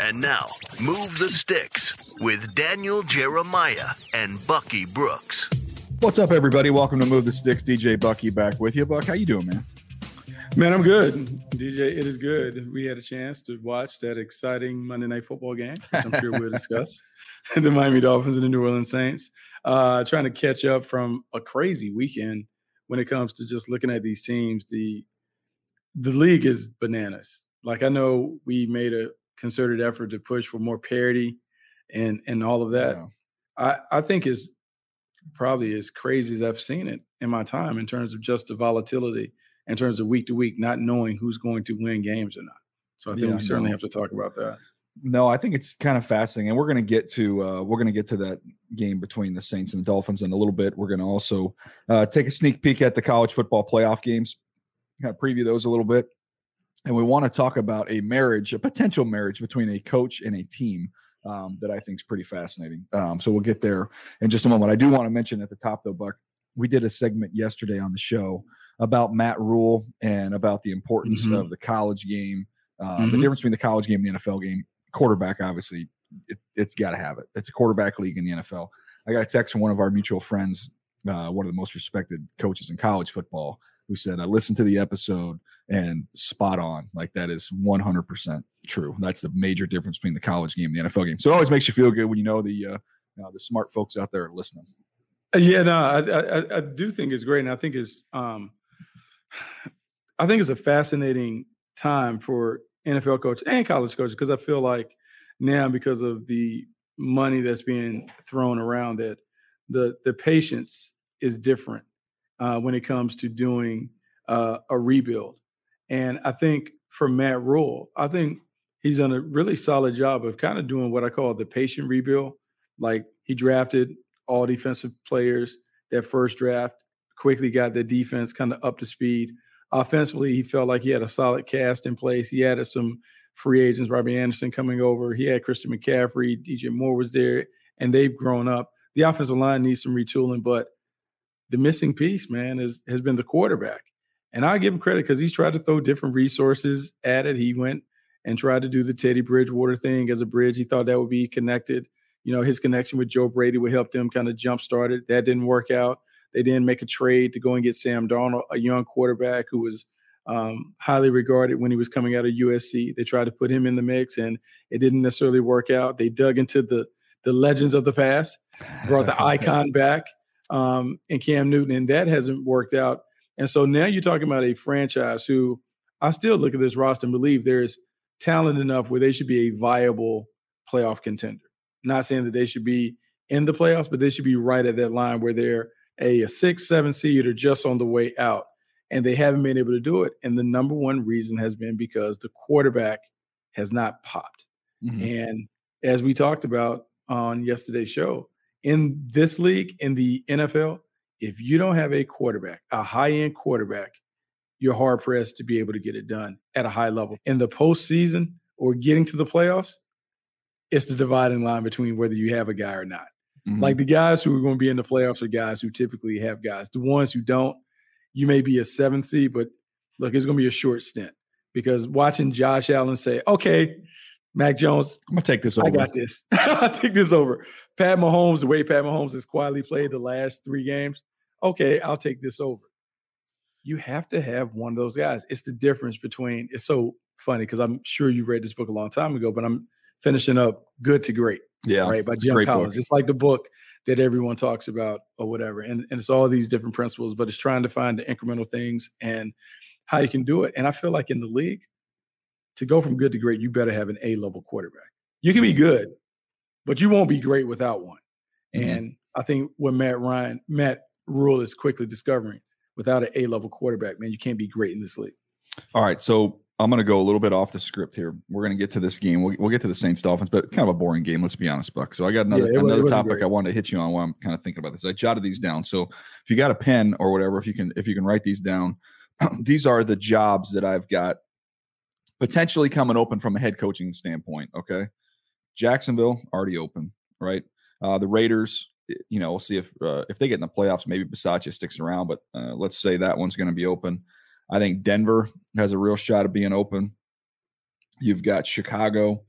And now, Move the Sticks with Daniel Jeremiah and Bucky Brooks. What's up, everybody? Welcome to Move the Sticks. DJ Bucky back with you. Buck, how you doing, man? Man, I'm good. DJ, it is good. We had a chance to watch that exciting Monday Night Football game, which I'm sure we'll discuss. the Miami Dolphins and the New Orleans Saints. Uh, trying to catch up from a crazy weekend when it comes to just looking at these teams. The the league is bananas. Like I know we made a concerted effort to push for more parity and and all of that. Yeah. I I think is probably as crazy as I've seen it in my time in terms of just the volatility in terms of week to week, not knowing who's going to win games or not. So I think yeah, we certainly no. have to talk about that. No, I think it's kind of fascinating, and we're going to get to uh, we're going to get to that game between the Saints and the Dolphins in a little bit. We're going to also uh, take a sneak peek at the college football playoff games, kind of preview those a little bit and we want to talk about a marriage, a potential marriage between a coach and a team um, that I think is pretty fascinating. Um, so we'll get there in just a moment. I do want to mention at the top, though, Buck, we did a segment yesterday on the show about Matt Rhule and about the importance mm-hmm. of the college game, uh, mm-hmm. the difference between the college game and the NFL game. Quarterback, obviously, it, has got to have it. It's a quarterback league in the NFL. I got a text from one of our mutual friends, uh, one of the most respected coaches in college football, who said, I listened to the episode and spot on. Like that is 100% true. That's the major difference between the college game and the NFL game. So it always makes you feel good when you know the, uh, the smart folks out there are listening. Uh, yeah, no, I, I, I do think it's great. And I think it's, um, I think it's a fascinating time for NFL coaches and college coaches because I feel like now because of the money that's being thrown around that the the patience is different uh, when it comes to doing uh, a rebuild. And I think for Matt Rhule, I think he's done a really solid job of kind of doing what I call the patient rebuild. Like he drafted all defensive players that first draft, quickly got the defense kind of up to speed. Offensively, he felt like he had a solid cast in place. He added some free agents, Robbie Anderson coming over. He had Christian McCaffrey, DJ Moore was there, and they've grown up. The offensive line needs some retooling, but the missing piece, man, is has been the quarterback. And I give him credit because he's tried to throw different resources at it. He went and tried to do the Teddy Bridgewater thing as a bridge. He thought that would be connected. You know, his connection with Joe Brady would help them kind of jump start it. That didn't work out. They didn't make a trade to go and get Sam Darnold, a young quarterback who was um, highly regarded when he was coming out of USC. They tried to put him in the mix, and it didn't necessarily work out. They dug into the the legends of the past, brought the icon back, um, and Cam Newton, and that hasn't worked out. And so now you're talking about a franchise who I still look at this roster and believe there's talent enough where they should be a viable playoff contender. Not saying that they should be in the playoffs, but they should be right at that line where they're a, a six, seven seed or just on the way out. And they haven't been able to do it. And the number one reason has been because the quarterback has not popped. Mm-hmm. And as we talked about on yesterday's show, in this league, in the NFL, if you don't have a quarterback, a high end quarterback, you're hard pressed to be able to get it done at a high level. In the postseason or getting to the playoffs, it's the dividing line between whether you have a guy or not. Mm-hmm. Like the guys who are going to be in the playoffs are guys who typically have guys. The ones who don't, you may be a seventh seed, but look, it's going to be a short stint because watching Josh Allen say, okay, Mac Jones, I'm gonna take this over. I got this. I'll take this over. Pat Mahomes, the way Pat Mahomes has quietly played the last three games, okay, I'll take this over. You have to have one of those guys. It's the difference between. It's so funny because I'm sure you read this book a long time ago, but I'm finishing up Good to Great. Yeah, right by Jim Collins. Book. It's like the book that everyone talks about or whatever, and and it's all these different principles, but it's trying to find the incremental things and how you can do it. And I feel like in the league, to go from good to great, you better have an A level quarterback. You can be good, but you won't be great without one. Mm-hmm. And I think what Matt Ryan, Matt Rhule is quickly discovering without an A level quarterback, man, you can't be great in this league. All right. So I'm going to go a little bit off the script here. We're going to get to this game. We'll, we'll, get to the Saints Dolphins, but kind of a boring game. Let's be honest, Buck. So I got another yeah, another topic great. I wanted to hit you on while I'm kind of thinking about this. I jotted these down. So if you got a pen or whatever, if you can if you can write these down, these are the jobs that I've got potentially coming open from a head coaching standpoint. Okay, Jacksonville already open, right? Uh, the Raiders, you know, we'll see if uh, if they get in the playoffs. Maybe Bisaccia sticks around, but uh, let's say that one's going to be open. I think Denver has a real shot of being open. You've got Chicago.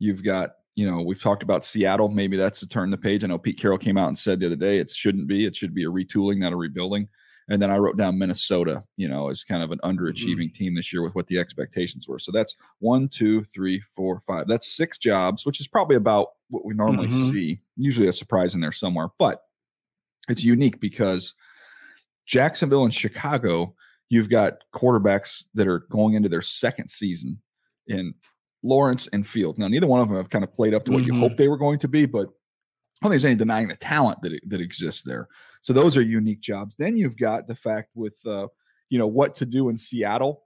You've got you know we've talked about Seattle. Maybe that's to turn the page. I know Pete Carroll came out and said the other day it shouldn't be. It should be a retooling, not a rebuilding. And then I wrote down Minnesota, you know, as kind of an underachieving mm-hmm. team this year with what the expectations were. So that's one, two, three, four, five. That's six jobs, which is probably about what we normally mm-hmm. see. Usually a surprise in there somewhere, but it's unique because Jacksonville and Chicago, you've got quarterbacks that are going into their second season in Lawrence and Field. Now, neither one of them have kind of played up to what mm-hmm. you hope they were going to be, but I don't think there's any denying the talent that that exists there. So those are unique jobs. Then you've got the fact with uh, you know what to do in Seattle.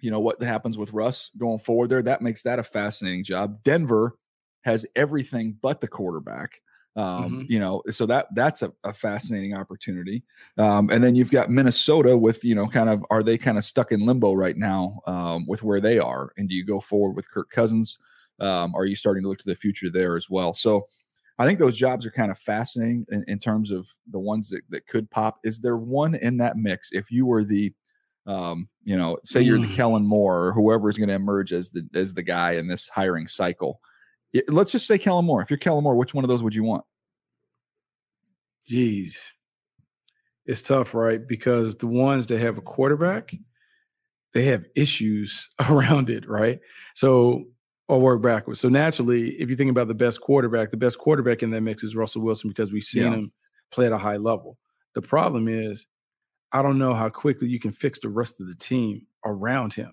You know what happens with Russ going forward there. That makes that a fascinating job. Denver has everything but the quarterback. Um, mm-hmm. You know, so that that's a, a fascinating opportunity. Um, and then you've got Minnesota with you know kind of are they kind of stuck in limbo right now um, with where they are? And do you go forward with Kirk Cousins? Um, are you starting to look to the future there as well? So I think those jobs are kind of fascinating in, in, terms of the ones that, that could pop. Is there one in that mix? If you were the, um, you know, say you're the mm. Kellen Moore or whoever is going to emerge as the as the guy in this hiring cycle. It, let's just say Kellen Moore. If you're Kellen Moore, which one of those would you want? Jeez, it's tough, right? Because the ones that have a quarterback, they have issues around it, right? So or work backwards. So naturally, if you think about the best quarterback, the best quarterback in that mix is Russell Wilson because we've seen yeah. him play at a high level. The problem is, I don't know how quickly you can fix the rest of the team around him.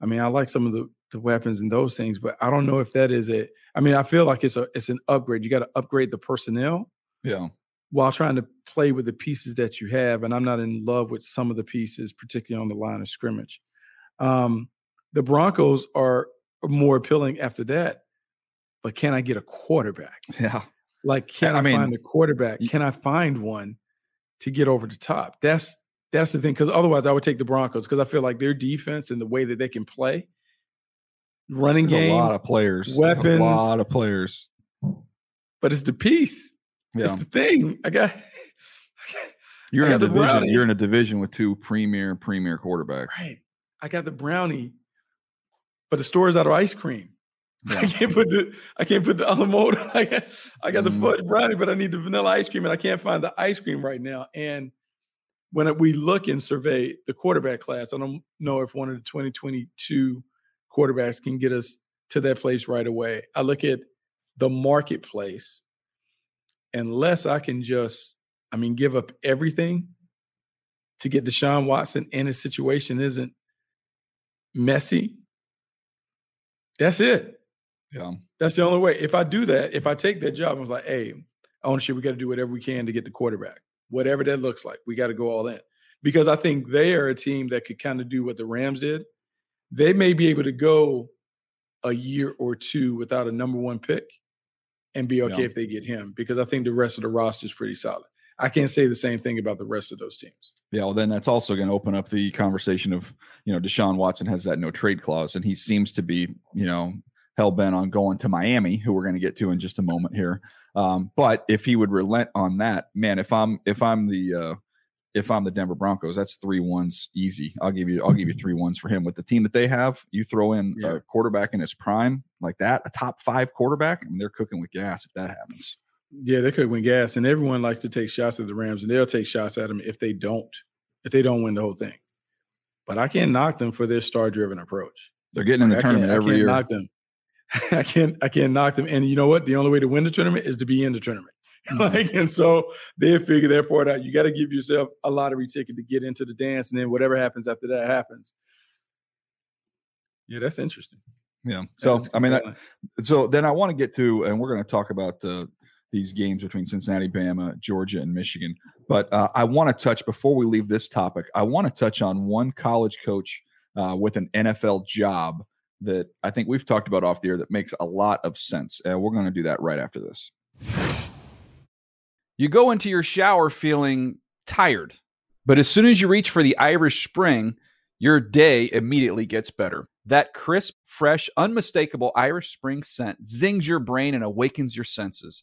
I mean, I like some of the, the weapons and those things, but I don't know if that is it. I mean, I feel like it's a it's an upgrade. You got to upgrade the personnel. Yeah. While trying to play with the pieces that you have, and I'm not in love with some of the pieces, particularly on the line of scrimmage. Um, the Broncos are more appealing after that. But can I get a quarterback? Yeah. Like, can I, I mean, find a quarterback? Can I find one to get over the top? That's that's the thing. Because otherwise, I would take the Broncos because I feel like their defense and the way that they can play running There's game, a lot of players, weapons. a lot of players. but it's the piece. Yeah, It's the thing. I got. you're I in a division. brownie. You're in a division with two premier premier quarterbacks. Right. I got the brownie, but the store is out of ice cream. I can't put the I can't put the almond. I got, I got the Mhm. fudge brownie, but I need the vanilla ice cream, and I can't find the ice cream right now. And when we look and survey the quarterback class, I don't know if one of the 2022 quarterbacks can get us to that place right away. I look at the marketplace, unless I can just, I mean, give up everything to get Deshaun Watson and his situation isn't messy. That's it. Yeah, That's the only way. If I do that, if I take that job, I was like, hey, ownership, we got to do whatever we can to get the quarterback, whatever that looks like. We got to go all in because I think they are a team that could kind of do what the Rams did. They may be able to go a year or two without a number one pick and be okay Yeah. if they get him because I think the rest of the roster is pretty solid. I can't say the same thing about the rest of those teams. yeah. Well, then that's also going to open up the conversation of you know Deshaun Watson has that no trade clause, and he seems to be you know hell bent on going to Miami, who we're going to get to in just a moment here. Um, but if he would relent on that, man, if I'm if I'm the uh, if I'm the Denver Broncos, that's three ones easy. I'll give you I'll give you three ones for him with the team that they have. You throw in Yeah. a quarterback in his prime like that, a top five quarterback, I mean, they're cooking with gas if that happens. Yeah, they could win gas, and everyone likes to take shots at the Rams, and they'll take shots at them if they don't, if they don't win the whole thing. But I can't knock them for their star-driven approach. They're getting in the I tournament every year. Knock them. I can't. I can't knock them. And you know what? The only way to win the tournament is to be in the tournament. Mm-hmm. like, and so they figure their part out. You got to give yourself a lottery ticket to get into the dance, and then whatever happens after that happens. Yeah, that's interesting. Yeah. So I mean, that, so then I want to get to, and we're going to talk about uh, these games between Cincinnati, Bama, Georgia, and Michigan. But uh, I want to touch before we leave this topic. I want to touch on one college coach uh, with an NFL job that I think we've talked about off the air that makes a lot of sense. And we're going to do that right after this. You go into your shower feeling tired, but as soon as you reach for the Irish Spring, your day immediately gets better. That crisp, fresh, unmistakable Irish Spring scent zings your brain and awakens your senses.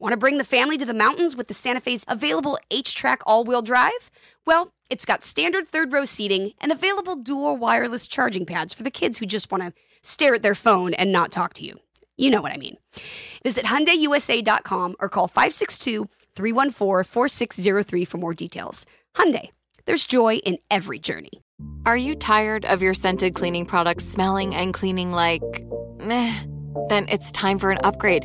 Want to bring the family to the mountains with the Santa Fe's available HTRAC all wheel drive? Well, it's got standard third row seating and available dual wireless charging pads for the kids who just want to stare at their phone and not talk to you. You know what I mean. Visit HyundaiUSA.com or call 562 314 4603 for more details. Hyundai, there's joy in every journey. Are you tired of your scented cleaning products smelling and cleaning like meh? Then it's time for an upgrade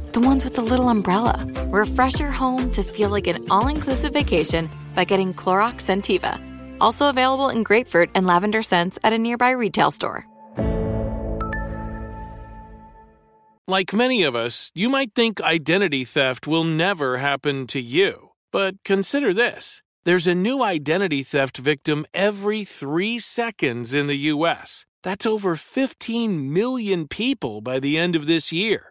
The ones with the little umbrella. Refresh your home to feel like an all inclusive vacation by getting Clorox Scentiva. Also available in grapefruit and lavender scents at a nearby retail store. Like many of us, you might think identity theft will never happen to you. But consider this there's a new identity theft victim every three seconds in the U.S. That's over 15 million people by the end of this year,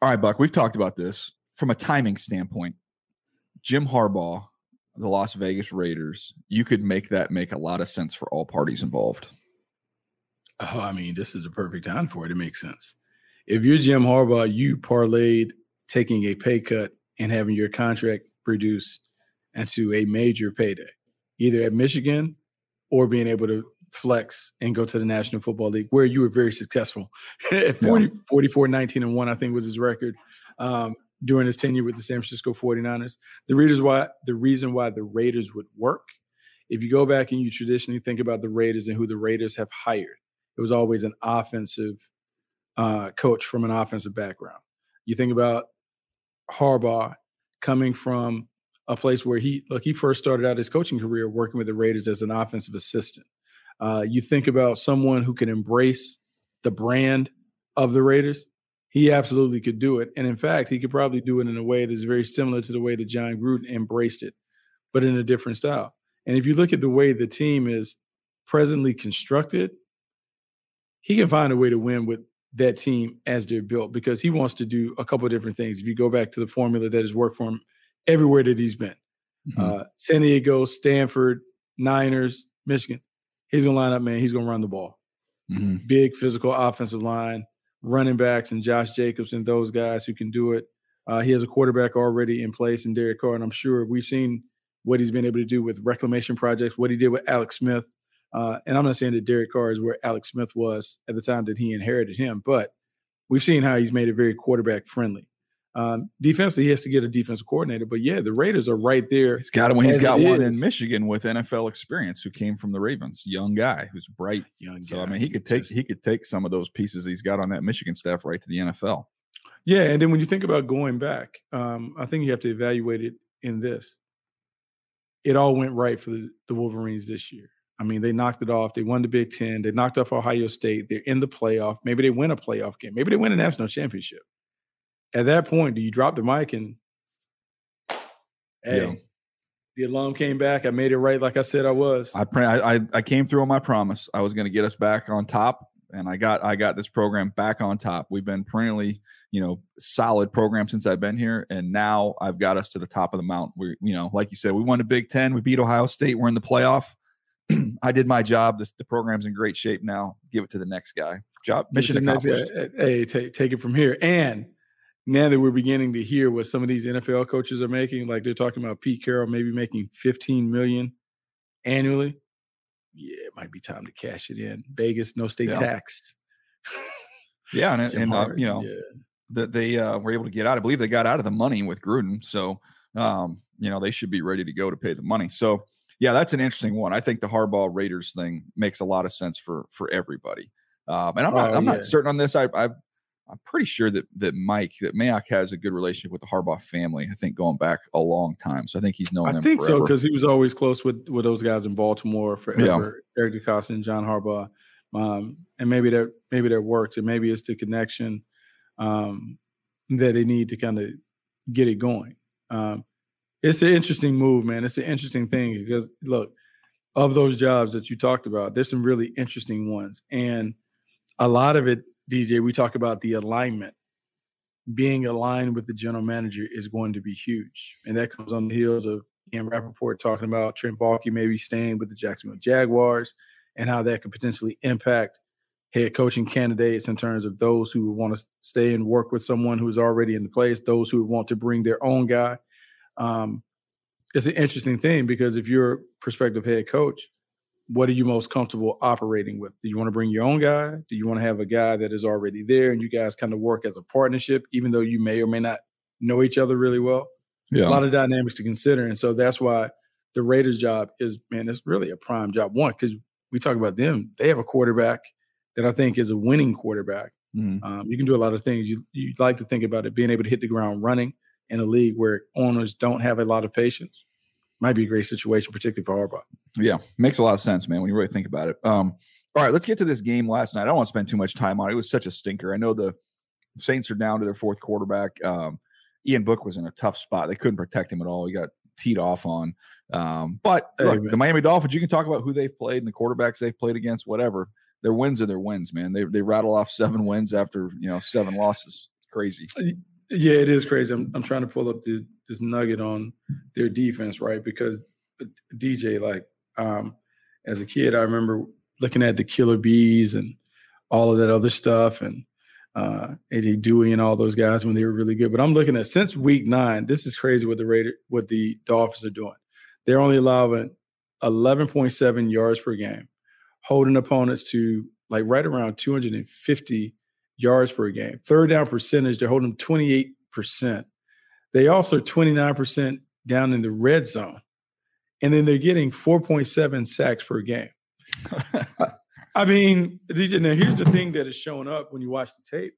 All right, Buck, we've talked about this from a timing standpoint. Jim Harbaugh, the Las Vegas Raiders, you could make that make a lot of sense for all parties involved. Oh, I mean, this is a perfect time for it. It makes sense. If you're Jim Harbaugh, you parlayed taking a pay cut and having your contract reduced into a major payday, either at Michigan or being able to flex and go to the National Football League, where you were very successful. at 40, yeah. 44, 19, and 1, I think was his record um, during his tenure with the San Francisco 49ers. The reasons why the reason why the Raiders would work, if you go back and you traditionally think about the Raiders and who the Raiders have hired, it was always an offensive uh, coach from an offensive background. You think about Harbaugh coming from a place where he look he first started out his coaching career working with the Raiders as an offensive assistant. Uh, you think about someone who can embrace the brand of the Raiders. He absolutely could do it, and in fact, he could probably do it in a way that's very similar to the way that Jon Gruden embraced it, but in a different style. And if you look at the way the team is presently constructed, he can find a way to win with that team as they're built because he wants to do a couple of different things. If you go back to the formula that has worked for him everywhere that he's been, mm-hmm. uh, San Diego, Stanford, Niners, Michigan, he's gonna line up, man. He's gonna run the ball. Mm-hmm. Big physical offensive line, running backs, and Josh Jacobs and those guys who can do it. Uh, he has a quarterback already in place in Derek Carr, and I'm sure we've seen what he's been able to do with reclamation projects, what he did with Alex Smith, uh, and I'm not saying that Derek Carr is where Alex Smith was at the time that he inherited him, but we've seen how he's made it very quarterback friendly. Um, defensively, he has to get a defensive coordinator, but yeah, the Raiders are right there. He's got one. He's got one is. in Michigan with NFL experience, who came from the Ravens, young guy who's bright. Young so guy. I mean, he could take just, he could take some of those pieces he's got on that Michigan staff right to the NFL. Yeah, and then when you think about going back, um, I think you have to evaluate it in this. It all went right for the, the Wolverines this year. I mean, they knocked it off. They won the Big Ten. They knocked off Ohio State. They're in the playoff. Maybe they win a playoff game. Maybe they win a national championship. At that point, do you drop the mic and, hey, yeah. the alum came back. I made it right, like I said I was. I pray I I came through on my promise. I was going to get us back on top, and I got I got this program back on top. We've been perennially, you know, solid program since I've been here, and now I've got us to the top of the mountain. We, you know, like you said, we won the Big Ten. We beat Ohio State. We're in the playoff I did my job. The, the, program's in great shape now. Give it to the next guy. Job mission accomplished. Hey, take take it from here. And now that we're beginning to hear what some of these NFL coaches are making, like they're talking about Pete Carroll maybe making 15 million annually. Yeah, it might be time to cash it in. Vegas, no state yeah. tax. yeah, and, and uh, you know yeah. that they uh, were able to get out. I believe they got out of the money with Gruden, so um, you know they should be ready to go to pay the money. So yeah, that's an interesting one. I think the Harbaugh Raiders thing makes a lot of sense for for everybody. Um, and I'm not, oh, I'm yeah. not certain on this. I, I've I'm pretty sure that that Mike that Mayock has a good relationship with the Harbaugh family. I think going back a long time, so I think he's known I think so because he was always close with with those guys in Baltimore forever. Eric DeCosta and John Harbaugh, um, and maybe that maybe that works, and maybe it's the connection um, that they need to kind of get it going. Um, it's an interesting move, man. It's an interesting thing because look, of those jobs that you talked about, there's some really interesting ones, and a lot of it, DJ. We talk about the alignment being aligned with the general manager is going to be huge. And that comes on the heels of Ian Rapoport talking about Trent Baalke maybe staying with the Jacksonville Jaguars and how that could potentially impact head coaching candidates in terms of those who want to stay and work with someone who's already in the place, those who want to bring their own guy. Um, it's an interesting thing because if you're a prospective head coach, what are you most comfortable operating with? Do you want to bring your own guy? Do you want to have a guy that is already there and you guys kind of work as a partnership, even though you may or may not know each other really well? Yeah. A lot of dynamics to consider. And so that's why the Raiders' job is, man, it's really a prime job. One, because we talk about them, they have a quarterback that I think is a winning quarterback. Mhm. Um, you can do a lot of things. You you like to think about it being able to hit the ground running in a league where owners don't have a lot of patience. Might be a great situation, particularly for Harbaugh. Yeah, makes a lot of sense, man, when you really think about it. Um, all right, let's get to this game last night. I don't want to spend too much time on it. It was such a stinker. I know the Saints are down to their fourth quarterback. Um, Ian Book was in a tough spot. They couldn't protect him at all. He got teed off on. Um, but look, the Miami Dolphins, you can talk about who they've played and the quarterbacks they've played against, whatever. Their wins are their wins, man. They they rattle off seven wins after you know seven losses. Crazy. Yeah, it is crazy. I'm, I'm trying to pull up the, this nugget on their defense, right? Because uh, DJ, like, um, as a kid, I remember looking at the Killer Bees and all of that other stuff, and uh, AJ Duhe and all those guys when they were really good. But I'm looking at since week nine, this is crazy what the Raider, what the Dolphins are doing. They're only allowing 11.7 yards per game, holding opponents to like right around 250 yards per game. Third down percentage, they're holding them 28%. They also 29% down in the red zone. And then they're getting 4.7 sacks per game. I mean, DJ, now here's the thing that is showing up when you watch the tape.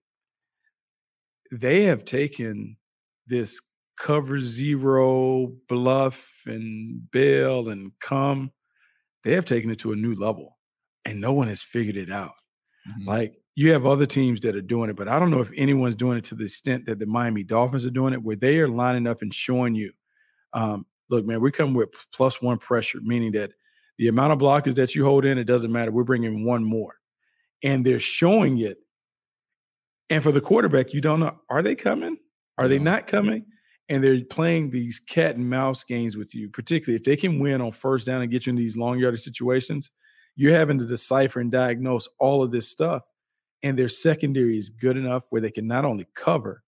They have taken this cover zero bluff and bail and come. They have taken it to a new level, and no one has figured it out. Mm-hmm. Like you have other teams that are doing it, but I don't know if anyone's doing it to the extent that the Miami Dolphins are doing it, where they are lining up and showing you, um, look, man, we come with plus one pressure, meaning that the amount of blockers that you hold in, it doesn't matter. We're bringing one more, and they're showing it. And for the quarterback, you don't know are they coming? Are they not coming? And they're playing these cat and mouse games with you, particularly if they can win on first down and get you in these long yardage situations. You're having to decipher and diagnose all of this stuff. And their secondary is good enough where they can not only cover,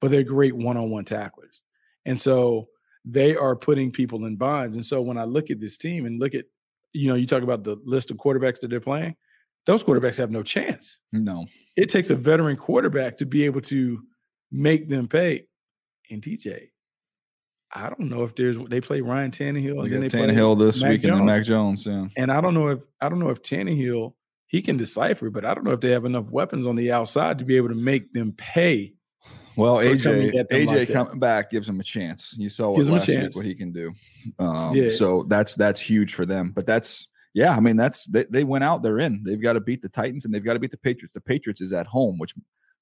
but they're great one on one tacklers. And so they are putting people in bonds. And so when I look at this team and look at, you know, you talk about the list of quarterbacks that they're playing, those quarterbacks have no chance. No. It takes a veteran quarterback to be able to make them pay. And DJ, I don't know if there's they play Ryan Tannehill We and then they play Tannehill this Mac week and then Mac Jones. Yeah. And I don't know if I don't know if Tannehill he can decipher, but I don't know if they have enough weapons on the outside to be able to make them pay. Well, AJ AJ coming back gives him a chance. You saw what Gives him a last week what he can do. Um, Yeah. So that's that's huge for them. But that's yeah. I mean that's they, they went out. They're in. They've got to beat the Titans and they've got to beat the Patriots. The Patriots is at home, which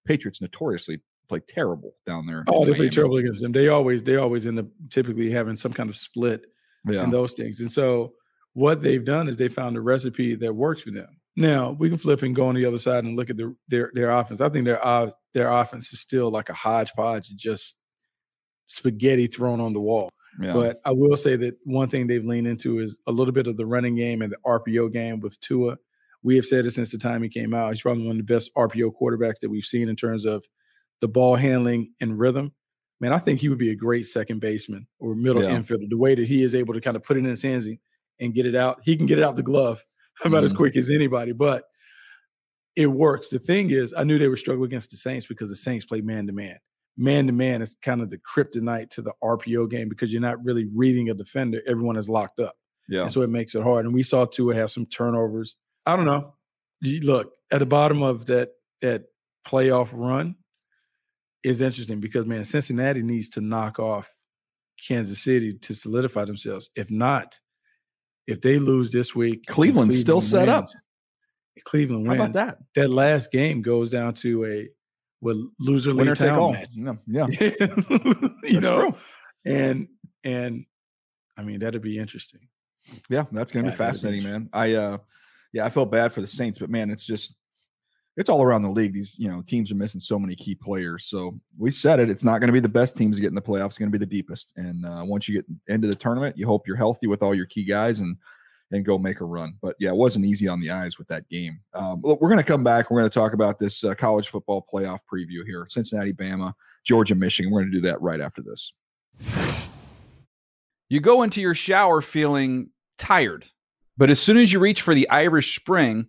Patriots notoriously play terrible down there. Oh, they play terrible against them. They always they always end up typically having some kind of split Yeah. and those things. And so what they've done is they found a recipe that works for them. Now we can flip and go on the other side and look at their their their offense. I think their uh, their offense is still like a hodgepodge, just spaghetti thrown on the wall. Yeah. But I will say that one thing they've leaned into is a little bit of the running game and the RPO game with Tua. We have said it since the time he came out. He's probably one of the best RPO quarterbacks that we've seen in terms of the ball handling and rhythm. Man, I think he would be a great second baseman or middle Yeah. infielder. The way that he is able to kind of put it in his hands and, and get it out, he can get it out the glove about as Mhm. quick as anybody. But it works. The thing is, I knew they were struggling against the Saints because the Saints play man to man. Man to man is kind of the kryptonite to the RPO game because you're not really reading a defender. Everyone is locked up. Yeah. And so it makes it hard. And we saw Tua have some turnovers. I don't know. Look, at the bottom of that that playoff run is interesting because man, Cincinnati needs to knock off Kansas City to solidify themselves. If not, if they lose this week, Cleveland's still set up. Cleveland How wins. about that? That last game goes down to a loser Winner take all. match. Yeah, yeah. you That's know, true. and and I mean that'd be interesting. Yeah, that's going to be That- be fascinating, man. I uh yeah, I felt bad for the Saints, but man, it's just it's all around the league. These, you know, teams are missing so many key players. So we said it, it's not going to be the best teams to get in the playoffs, it's going to be the deepest. And uh, once you get into the tournament, you hope you're healthy with all your key guys and and go make a run. But yeah, it wasn't easy on the eyes with that game. Um, look, we're going to come back. We're going to talk about this uh, college football playoff preview here: Cincinnati, Bama, Georgia, Michigan. We're going to do that right after this. You go into your shower feeling tired, but as soon as you reach for the Irish Spring,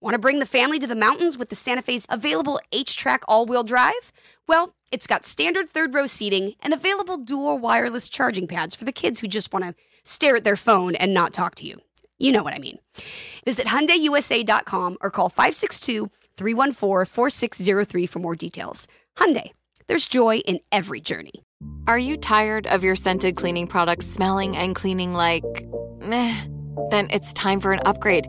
Want to bring the family to the mountains with the Santa Fe's available HTRAC all wheel drive? Well, it's got standard third row seating and available dual wireless charging pads for the kids who just want to stare at their phone and not talk to you. You know what I mean. Visit HyundaiUSA.com or call 562-314-4603 for more details. Hyundai, there's joy in every journey. Are you tired of your scented cleaning products smelling and cleaning like meh? Then it's time for an upgrade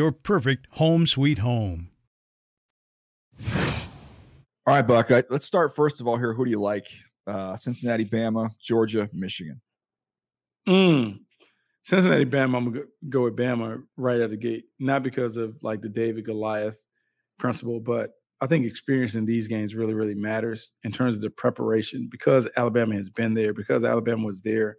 your perfect home sweet home. All right, Buck. Let's start first of all here. Who do you like? Uh, Cincinnati, Bama, Georgia, Michigan. Mm. Cincinnati, Bama. I'm gonna go- go with Bama right out the gate, not because of like the David Goliath principle, but I think experience in these games really, really matters in terms of the preparation because Alabama has been there, because Alabama was there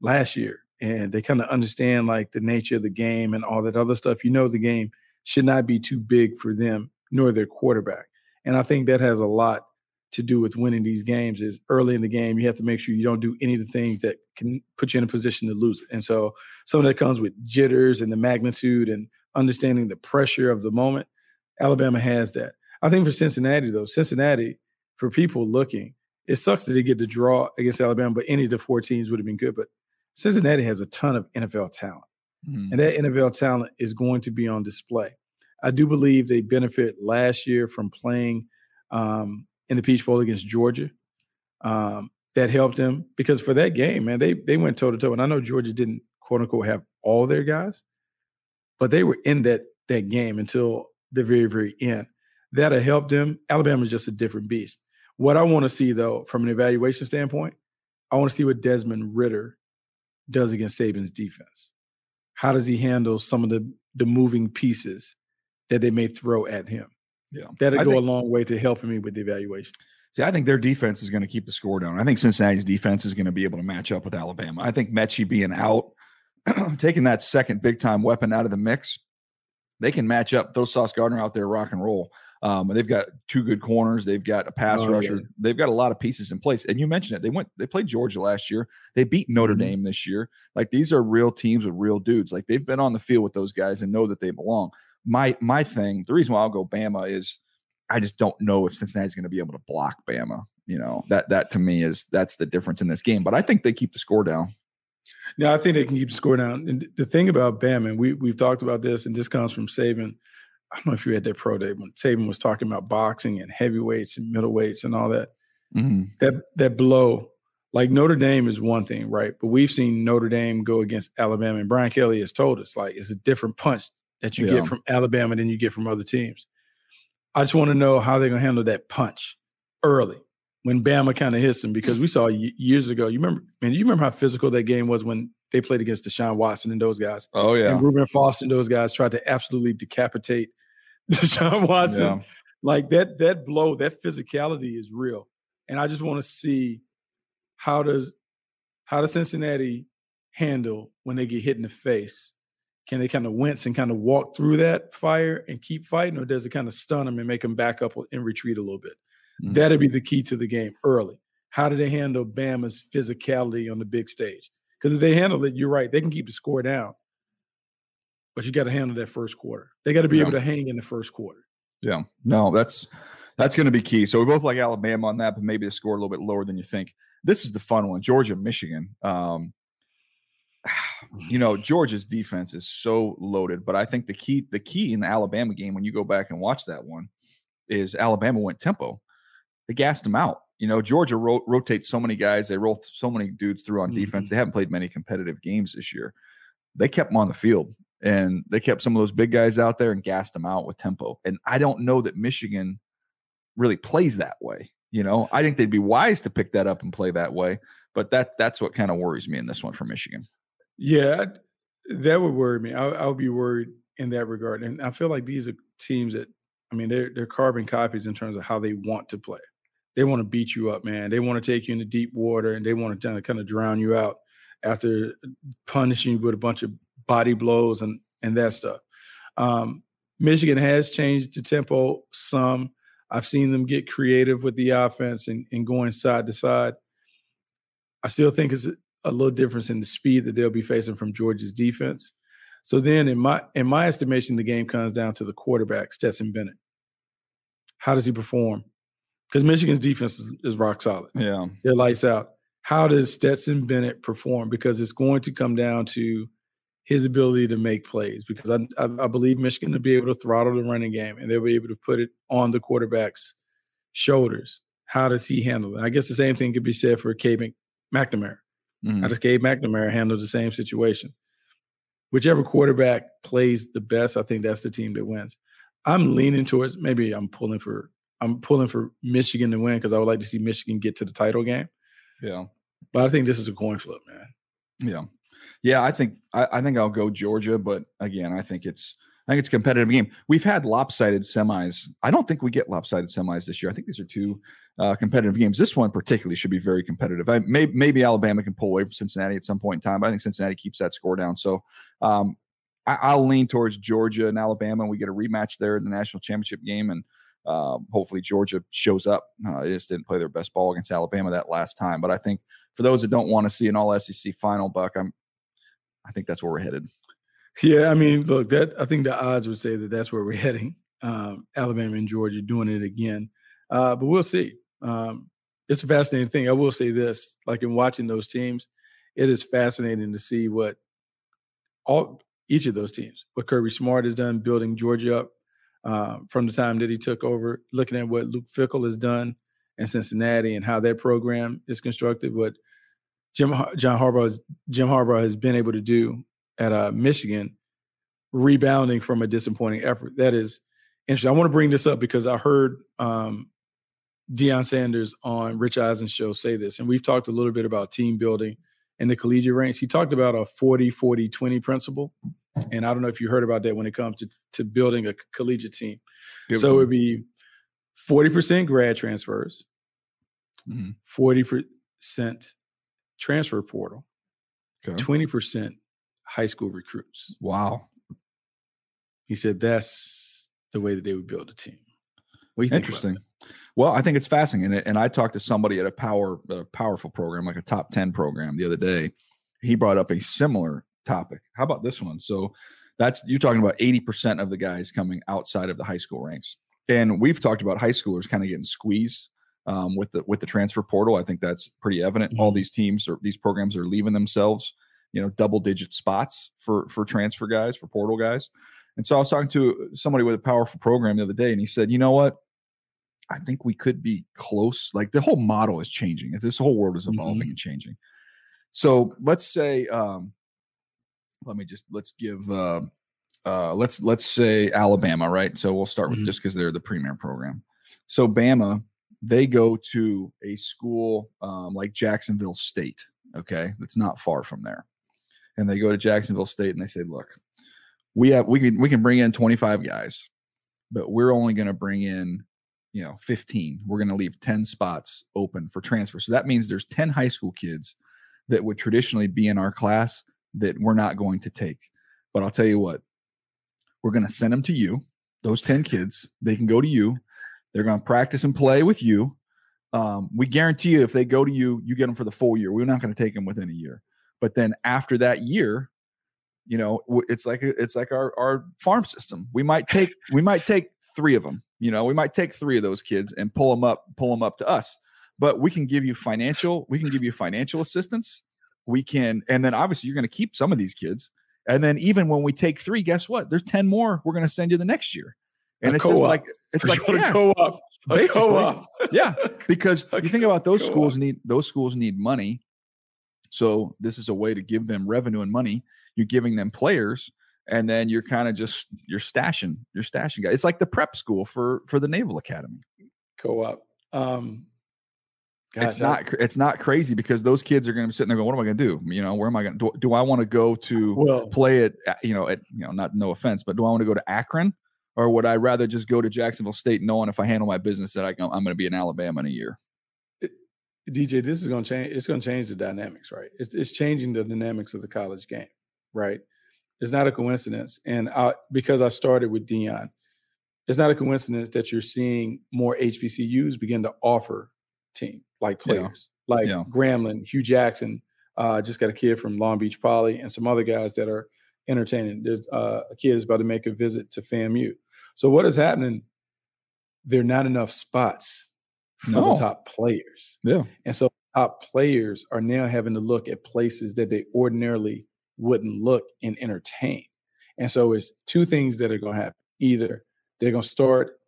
last year, and they kind of understand like the nature of the game and all that other stuff. You know, the game should not be too big for them nor their quarterback, and I think that has a lot to do with winning these games is early in the game, you have to make sure you don't do any of the things that can put you in a position to lose it. And so some of that comes with jitters and the magnitude and understanding the pressure of the moment. Alabama has that. I think for Cincinnati, though, Cincinnati, for people looking, it sucks that they get the draw against Alabama, but any of the four teams would have been good. But Cincinnati has a ton of NFL talent, Mm-hmm. and that NFL talent is going to be on display. I do believe they benefit last year from playing um, in the Peach Bowl against Georgia. Um, that helped them because for that game, man, they they went toe to toe. And I know Georgia didn't quote unquote have all their guys, but they were in that that game until the very very end. That'll help them. Alabama's just a different beast. What I want to see though, from an evaluation standpoint, I want to see what Desmond Ridder does against Saban's defense. How does he handle some of the the moving pieces that they may throw at him? Yeah, That'll I go think- a long way to helping me with the evaluation. See, I think their defense is going to keep the score down. I think Cincinnati's defense is going to be able to match up with Alabama. I think Metchie being out, taking that second big time weapon out of the mix, they can match up. Throw Sauce Gardner out there, rock and roll. Um, they've got two good corners. They've got a pass Oh, yeah. rusher. They've got a lot of pieces in place. And you mentioned it. They went. They played Georgia last year. They beat Notre Mm-hmm. Dame this year. Like these are real teams with real dudes. Like they've been on the field with those guys and know that they belong. My my thing. The reason why I'll go Bama is I just don't know if Cincinnati's going to be able to block Bama. You know that that to me is that's the difference in this game. But I think they keep the score down. No, I think they can keep the score down. And the thing about Bama, and we we've talked about this, and this comes from Saban. I don't know if you had that pro day when Saban was talking about boxing and heavyweights and middleweights and all that. Mm-hmm. That that blow, like Notre Dame is one thing, right? But we've seen Notre Dame go against Alabama, and Brian Kelly has told us like it's a different punch that you Yeah. get from Alabama than you get from other teams. I just want to know how they're gonna handle that punch early when Bama kind of hits them because we saw years ago. You remember, man? You remember how physical that game was when they played against Deshaun Watson and those guys. Oh yeah. And Reuben Foster and those guys tried to absolutely decapitate Deshaun Watson. Yeah. Like that, that blow, that physicality is real. And I just want to see how does how does Cincinnati handle when they get hit in the face? Can they kind of wince and kind of walk through that fire and keep fighting, or does it kind of stun them and make them back up and retreat a little bit? Mhm. That'd be the key to the game early. How do they handle Bama's physicality on the big stage? Because if they handle it, you're right, they can keep the score down. But you got to handle that first quarter. They got to be Yeah. able to hang in the first quarter. Yeah. No, that's that's going to be key. So we both like Alabama on that, but maybe the score a little bit lower than you think. This is the fun one, Georgia, Michigan. Um, you know, Georgia's defense is so loaded, but I think the key the key in the Alabama game when you go back and watch that one is Alabama went tempo. They gassed them out. You know, Georgia ro- rotates so many guys. They roll so many dudes through on defense. They haven't played many competitive games this year. They kept them on the field and they kept some of those big guys out there and gassed them out with tempo. And I don't know that Michigan really plays that way. You know, I think they'd be wise to pick that up and play that way. But that that's what kind of worries me in this one for Michigan. Yeah, that would worry me. I, I would be worried in that regard. And I feel like these are teams that, I mean, they're they're carbon copies in terms of how they want to play. They want to beat you up, man. They want to take you into deep water and they want to kind of drown you out after punishing you with a bunch of body blows and and that stuff. Um, Michigan has changed the tempo some. I've seen them get creative with the offense and, and going side to side. I still think it's a- little difference in the speed that they'll be facing from Georgia's defense. So then, in my in my estimation, the game comes down to the quarterback, Stetson Bennett. How does he perform? Because Michigan's defense is, is rock solid. Yeah. They're lights out. How does Stetson Bennett perform? Because it's going to come down to his ability to make plays. Because I, I, I believe Michigan will be able to throttle the running game and they'll be able to put it on the quarterback's shoulders. How does he handle it? I guess the same thing could be said for Cade Mc- McNamara. Mhm. How does Cade McNamara handle the same situation? Whichever quarterback plays the best, I think that's the team that wins. I'm leaning towards maybe I'm pulling for I'm pulling for Michigan to win because I would like to see Michigan get to the title game. Yeah. But I think this is a coin flip, man. Yeah. Yeah, I think I, I think I'll go Georgia, but again, I think it's I think it's a competitive game. We've had lopsided semis. I don't think we get lopsided semis this year. I think these are two uh, competitive games. This one particularly should be very competitive. I, may, maybe Alabama can pull away from Cincinnati at some point in time, but I think Cincinnati keeps that score down. So um, I, I'll lean towards Georgia and Alabama, and we get a rematch there in the national championship game. And Um, hopefully, Georgia shows up. Uh, they just didn't play their best ball against Alabama that last time. But I think for those that don't want to see an All SEC final, Buck, I'm, I think that's where we're headed. Yeah, I mean, look, that I think the odds would say that that's where we're heading. Um, Alabama and Georgia doing it again, uh, but we'll see. Um, it's a fascinating thing. I will say this: like in watching those teams, it is fascinating to see what all each of those teams, what Kirby Smart has done building Georgia up uh, from the time that he took over, looking at what Luke Fickell has done in Cincinnati and how that program is constructed, what Jim John Harbaugh has, Jim Harbaugh has been able to do at uh, Michigan, rebounding from a disappointing effort. That is interesting. I want to bring this up because I heard um, Deion Sanders on Rich Eisen's show say this, and we've talked a little bit about team building in the collegiate ranks. He talked about a 40 40 20 principle. And I don't know if you heard about that when it comes to, to building a collegiate team. So it would be 40% grad transfers, mm-hmm. 40% transfer portal, okay. 20% high school recruits. Wow. He said that's the way that they would build a team. Interesting. Well, I think it's fascinating, and, and I talked to somebody at a power, a powerful program, like a top ten program, the other day. He brought up a similar topic. How about this one? So that's you're talking about eighty percent of the guys coming outside of the high school ranks, and we've talked about high schoolers kind of getting squeezed um, with the with the transfer portal. I think that's pretty evident. Mm-hmm. All these teams or these programs are leaving themselves, you know, double digit spots for for transfer guys, for portal guys. And so I was talking to somebody with a powerful program the other day, and he said, "You know what? I think we could be close. Like the whole model is changing. This whole world is evolving mm-hmm. and changing. So let's say, um, let me just let's give uh, uh, let's let's say Alabama, right? So we'll start with mm-hmm. just because they're the premier program. So Bama, they go to a school um, like Jacksonville State. Okay, that's not far from there, and they go to Jacksonville State and they say, look, we have we can we can bring in 25 guys, but we're only going to bring in you know 15 we're going to leave 10 spots open for transfer. So that means there's 10 high school kids that would traditionally be in our class that we're not going to take. But i'll tell you what we're going to send them to you those 10 kids. They can go to you they're going to practice and play with you um, we guarantee you if they go to you you get them for the full year we're not going to take them within a year but then after that year you know it's like it's like our our farm system we might take we might take three of them you know, we might take three of those kids and pull them up, pull them up to us. But we can give you financial, we can give you financial assistance. We can, and then obviously you're going to keep some of these kids. And then even when we take three, guess what? There's 10 more we're going to send you the next year. And a it's co-op. just like it's like yeah, co-op. A co-op. yeah. Because you think about those schools need those schools need money. So this is a way to give them revenue and money. You're giving them players and then you're kind of just you're stashing you're stashing guys it's like the prep school for for the naval academy co-op um gosh, it's not I, it's not crazy because those kids are going to be sitting there going what am i going to do you know where am i going do, do i want to go to well, play it you know at you know not no offense but do i want to go to akron or would i rather just go to jacksonville state knowing if i handle my business that I, i'm going to be in alabama in a year dj this is going to change it's going to change the dynamics right it's, it's changing the dynamics of the college game right it's not a coincidence. And I, because I started with Deion, it's not a coincidence that you're seeing more HBCUs begin to offer team like players, yeah. like yeah. Grambling, Hue Jackson. Uh, just got a kid from Long Beach Poly, and some other guys that are entertaining. There's uh, a kid is about to make a visit to FAMU. So what is happening? There are not enough spots for no. the top players. Yeah, and so top players are now having to look at places that they ordinarily wouldn't look and entertain. And so it's two things that are going to happen. Either they're going to start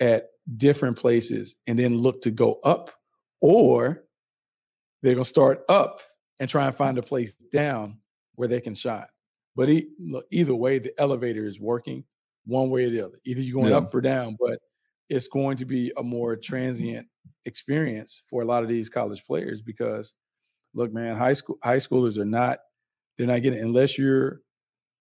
at different places and then look to go up, or they're going to start up and try and find a place down where they can shine. But e- look, either way, the elevator is working one way or the other. Either you're going yeah. up or down, but it's going to be a more transient experience for a lot of these college players because look, man, high school high schoolers are not they're not getting unless you're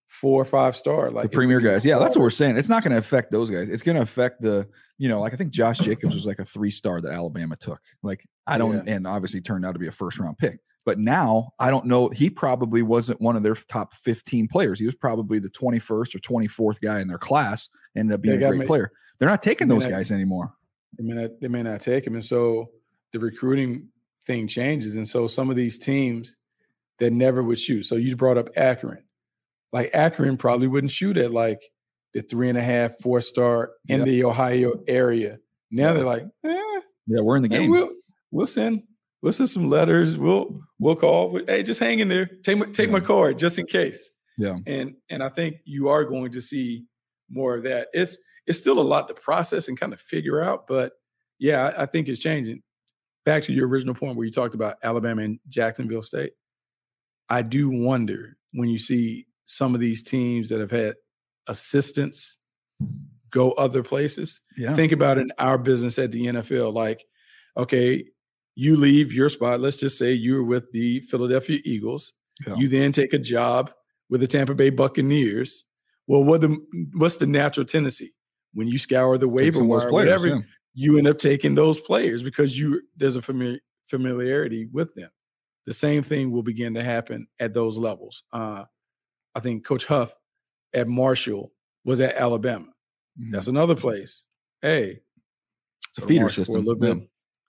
four or five star like the premier guys. Yeah, that's what we're saying. It's not going to affect those guys. It's going to affect the you know like I think Josh Jacobs was like a three star that Alabama took. Like I don't yeah. and obviously turned out to be a first round pick. But now I don't know. He probably wasn't one of their top 15 players. He was probably the 21st or 24th guy in their class. Ended up being a great player. They're not taking They those not- guys anymore. They may not they may not take him, and so the recruiting thing changes, and so some of these teams that never would shoot. So you brought up Akron, like Akron probably wouldn't shoot at like the three and a half, four star in Yep. the Ohio area. Now they're like, eh, Yeah, we're in the game. we'll we'll send we'll send some letters. We'll we'll call. Hey, just hang in there. Take my take my card just in case. Yeah. And and I think you are going to see more of that. It's it's still a lot to process and kind of figure out, but yeah, I, I think it's changing. Back to your original point where you talked about Alabama and Jacksonville State. I do wonder when you see some of these teams that have had assistants go other places. Yeah. Think about in our business at the NFL. Like, okay, you leave your spot. Let's just say you're with the Philadelphia Eagles. Yeah. You then take a job with the Tampa Bay Buccaneers. Well, what the what's the natural tendency when you scour the waiver wire, players, whatever? yeah. You end up taking those players because you there's a familiar, familiarity with them. The same thing will begin to happen at those levels. Uh, I think Coach Huff at Marshall was at Alabama. That's another place. Hey, It's a feeder Marshall system. A little yeah.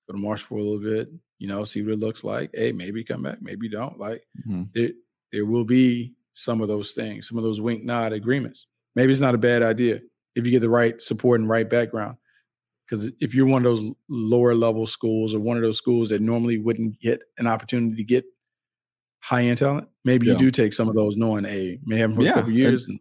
Go to Marshall for a little bit. You know, see what it looks like. Hey, maybe come back, maybe don't. Like Mhm. there, there will be some of those things, some of those wink nod agreements. Maybe it's not a bad idea if you get the right support and right background. Because if you're one of those lower level schools or one of those schools that normally wouldn't get an opportunity to get high end talent, maybe Yeah. you do take some of those knowing, hey, may have them for Yeah, a couple and- years. And,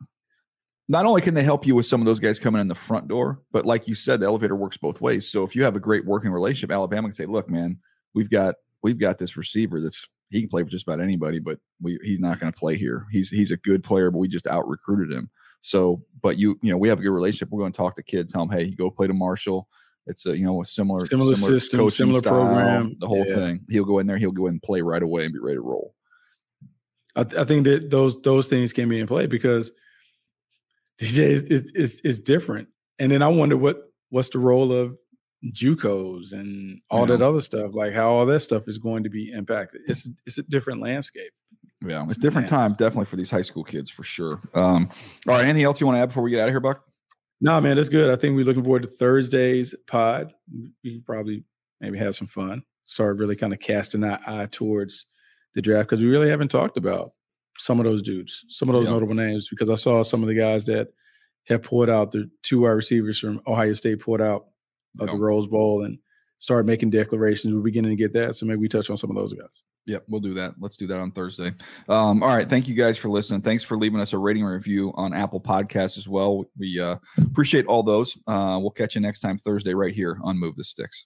not only can they help you with some of those guys coming in the front door, but like you said, the elevator works both ways. So if you have a great working relationship, Alabama can say, "Look, man, we've got we've got this receiver that's he can play for just about anybody, but we he's not going to play here. He's he's a good player, but we just out recruited him. So, but you you know we have a good relationship. We're going to talk to kids, tell them, hey, go play to Marshall. It's a you know a similar Similar system, coaching similar style, program. the whole Yeah. thing. He'll go in there, he'll go in and play right away and be ready to roll. I, th- I think that those those things can be in play because DJ is, is is is different. And then I wonder what what's the role of JUCOs and all that other stuff, like how all that stuff is going to be impacted. It's it's a different landscape. Yeah, it's a different time, definitely for these high school kids for sure. Um, all right, anything else you want to add before we get out of here, Buck? No, man, that's good. I think we're looking forward to Thursday's pod. We can probably maybe have some fun. Start really kind of casting our eye towards the draft because we really haven't talked about some of those dudes, some of those notable names. Because I saw some of the guys that have pulled out the two wide receivers from Ohio State pulled out of the Rose Bowl and started making declarations. We're beginning to get that, so maybe we touch on some of those guys. Yep, we'll do that. Let's do that on Thursday. Um, all right. Thank you guys for listening. Thanks for leaving us a rating review on Apple Podcasts as well. We uh, appreciate all those. Uh, we'll catch you next time Thursday right here on Move the Sticks.